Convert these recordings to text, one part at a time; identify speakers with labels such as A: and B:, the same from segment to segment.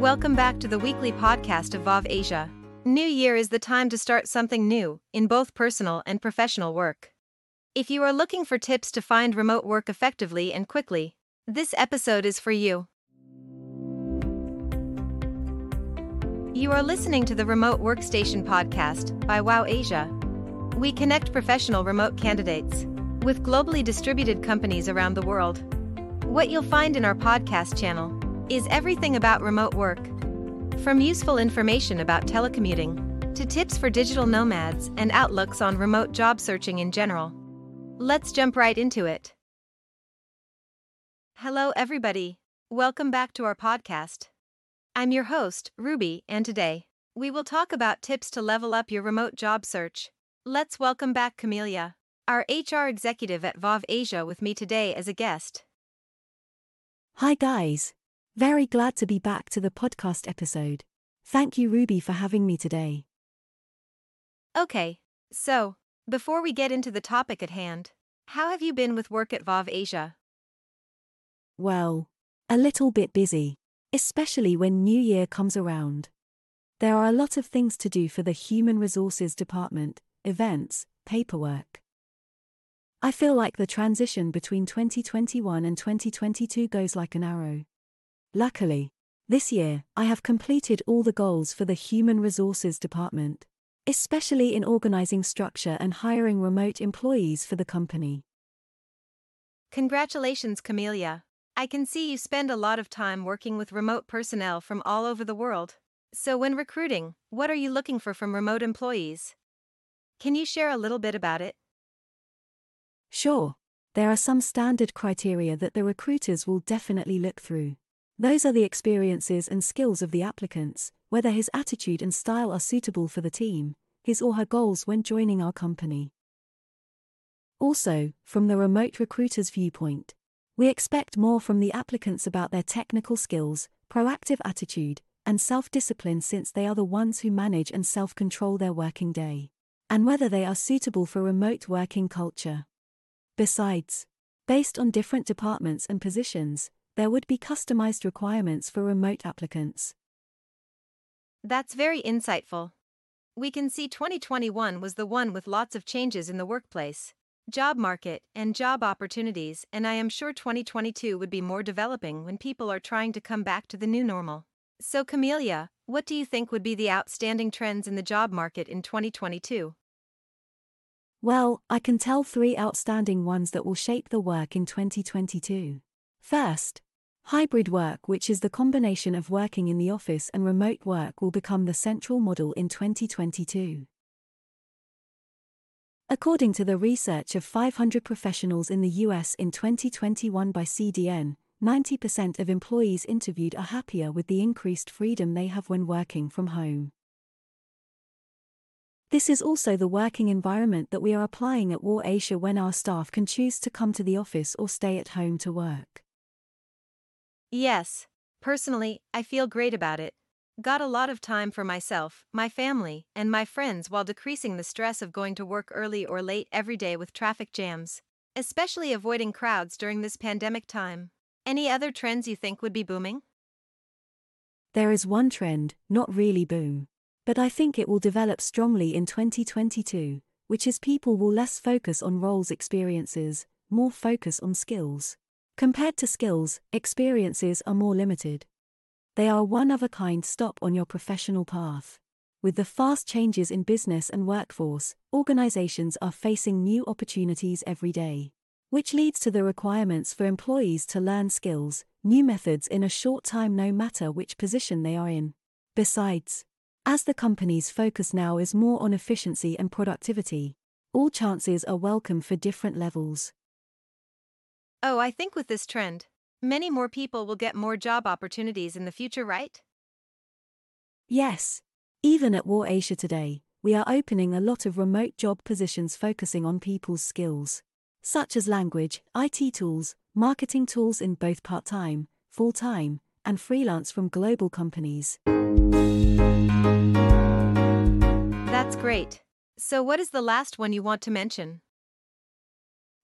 A: Welcome back to the weekly podcast of Waw Asia. New Year is the time to start something new, in both personal and professional work. If you are looking for tips to find remote work effectively and quickly, this episode is for you. You are listening to the Remote Workstation podcast by Waw Asia. We connect professional remote candidates with globally distributed companies around the world. What you'll find in our podcast channel is everything about remote work. From useful information about telecommuting to tips for digital nomads and outlooks on remote job searching in general. Let's jump right into it. Hello, everybody. Welcome back to our podcast. I'm your host, Ruby, and today we will talk about tips to level up your remote job search. Let's welcome back Camellia, our HR executive at Waw Asia, with me today as a guest.
B: Hi, guys. Very glad to be back to the podcast episode. Thank you, Ruby, for having me today.
A: Okay, so, before we get into the topic at hand, how have you been with work at Waw Asia?
B: Well, a little bit busy, especially when New Year comes around. There are a lot of things to do for the Human Resources Department events, paperwork. I feel like the transition between 2021 and 2022 goes like an arrow. Luckily, this year, I have completed all the goals for the Human Resources Department, especially in organizing structure and hiring remote employees for the company.
A: Congratulations, Camellia. I can see you spend a lot of time working with remote personnel from all over the world. So, when recruiting, what are you looking for from remote employees? Can you share a little bit about it?
B: Sure. There are some standard criteria that the recruiters will definitely look through. Those are the experiences and skills of the applicants, whether his attitude and style are suitable for the team, his or her goals when joining our company. Also, from the remote recruiter's viewpoint, we expect more from the applicants about their technical skills, proactive attitude, and self discipline since they are the ones who manage and self control their working day, and whether they are suitable for remote working culture. Besides, based on different departments and positions, there would be customized requirements for remote applicants.
A: That's very insightful. We can see 2021 was the one with lots of changes in the workplace, job market, and job opportunities, and I am sure 2022 would be more developing when people are trying to come back to the new normal. So, Camellia, what do you think would be the outstanding trends in the job market in 2022?
B: Well, I can tell three outstanding ones that will shape the work in 2022. First, Hybrid work, which is the combination of working in the office and remote work, will become the central model in 2022. According to the research of 500 professionals in the US in 2021 by CDN, 90% of employees interviewed are happier with the increased freedom they have when working from home. This is also the working environment that we are applying at Waw Asia when our staff can choose to come to the office or stay at home to work.
A: Yes, personally, I feel great about it. Got a lot of time for myself, my family, and my friends while decreasing the stress of going to work early or late every day with traffic jams, especially avoiding crowds during this pandemic time. Any other trends you think would be booming?
B: There is one trend, not really boom. But I think it will develop strongly in 2022, which is people will less focus on roles experiences, more focus on skills. Compared to skills, experiences are more limited. They are one of a kind stop on your professional path. With the fast changes in business and workforce, organizations are facing new opportunities every day. Which leads to the requirements for employees to learn skills, new methods in a short time no matter which position they are in. Besides, as the company's focus now is more on efficiency and productivity, all chances are welcome for different levels.
A: Oh, I think with this trend, many more people will get more job opportunities in the future, right?
B: Yes. Even at Waw Asia today, we are opening a lot of remote job positions focusing on people's skills, such as language, IT tools, marketing tools in both part time, full time, and freelance from global companies.
A: That's great. So, what is the last one you want to mention?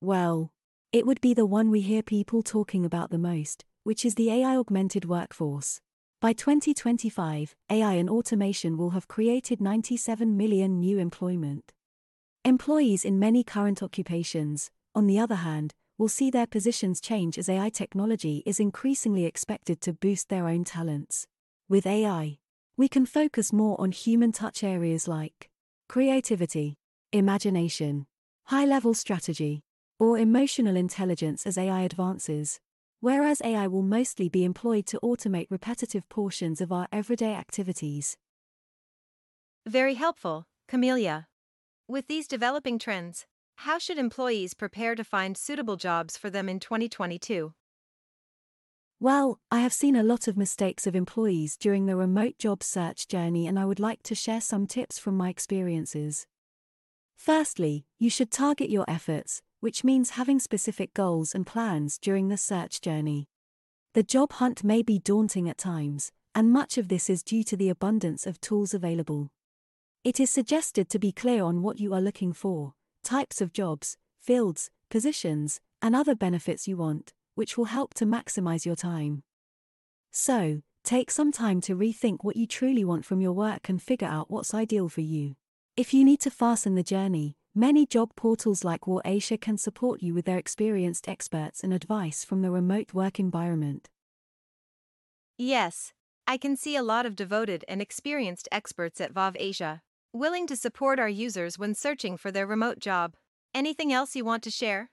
B: Well, it would be the one we hear people talking about the most, which is the AI augmented workforce. By 2025, AI and automation will have created 97 million new employment. Employees in many current occupations, on the other hand, will see their positions change as AI technology is increasingly expected to boost their own talents. With AI, we can focus more on human touch areas like creativity, imagination, high level strategy, or emotional intelligence as AI advances. Whereas AI will mostly be employed to automate repetitive portions of our everyday activities.
A: Very helpful, Camellia. With these developing trends, how should employees prepare to find suitable jobs for them in 2022?
B: Well, I have seen a lot of mistakes of employees during the remote job search journey, and I would like to share some tips from my experiences. Firstly, you should target your efforts, which means having specific goals and plans during the search journey. The job hunt may be daunting at times, and much of this is due to the abundance of tools available. It is suggested to be clear on what you are looking for, types of jobs, fields, positions, and other benefits you want, which will help to maximize your time. So, take some time to rethink what you truly want from your work and figure out what's ideal for you. If you need to fasten the journey, many job portals like Waw Asia can support you with their experienced experts and advice from the remote work environment.
A: Yes, I can see a lot of devoted and experienced experts at Waw Asia, willing to support our users when searching for their remote job. Anything else you want to share?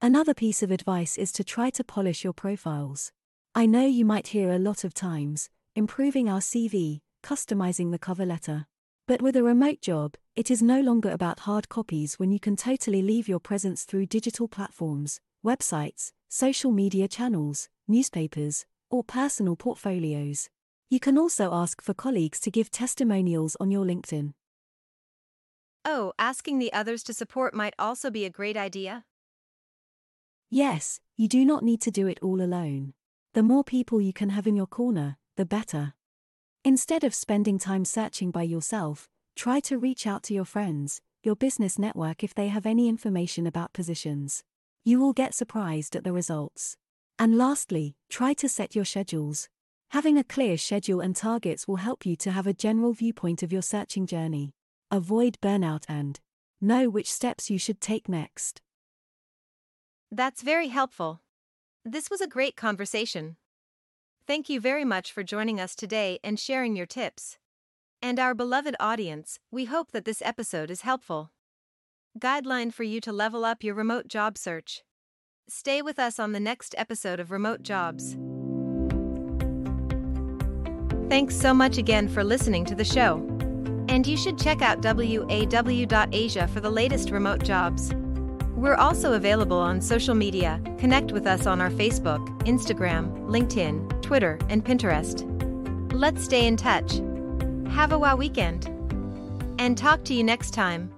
B: Another piece of advice is to try to polish your profiles. I know you might hear a lot of times improving our CV, customizing the cover letter. But with a remote job, it is no longer about hard copies when you can totally leave your presence through digital platforms, websites, social media channels, newspapers, or personal portfolios. You can also ask for colleagues to give testimonials on your LinkedIn.
A: Oh, asking the others to support might also be a great idea.
B: Yes, you do not need to do it all alone. The more people you can have in your corner, the better. Instead of spending time searching by yourself, try to reach out to your friends, your business network if they have any information about positions. You will get surprised at the results. And lastly, try to set your schedules. Having a clear schedule and targets will help you to have a general viewpoint of your searching journey. Avoid burnout and know which steps you should take next.
A: That's very helpful. This was a great conversation. Thank you very much for joining us today and sharing your tips. And our beloved audience, we hope that this episode is helpful. Guideline for you to level up your remote job search. Stay with us on the next episode of Remote Jobs. Thanks so much again for listening to the show. And you should check out waw.asia for the latest remote jobs. We're also available on social media. Connect with us on our Facebook, Instagram, LinkedIn, Twitter, and Pinterest. Let's stay in touch. Have a wow weekend. And talk to you next time.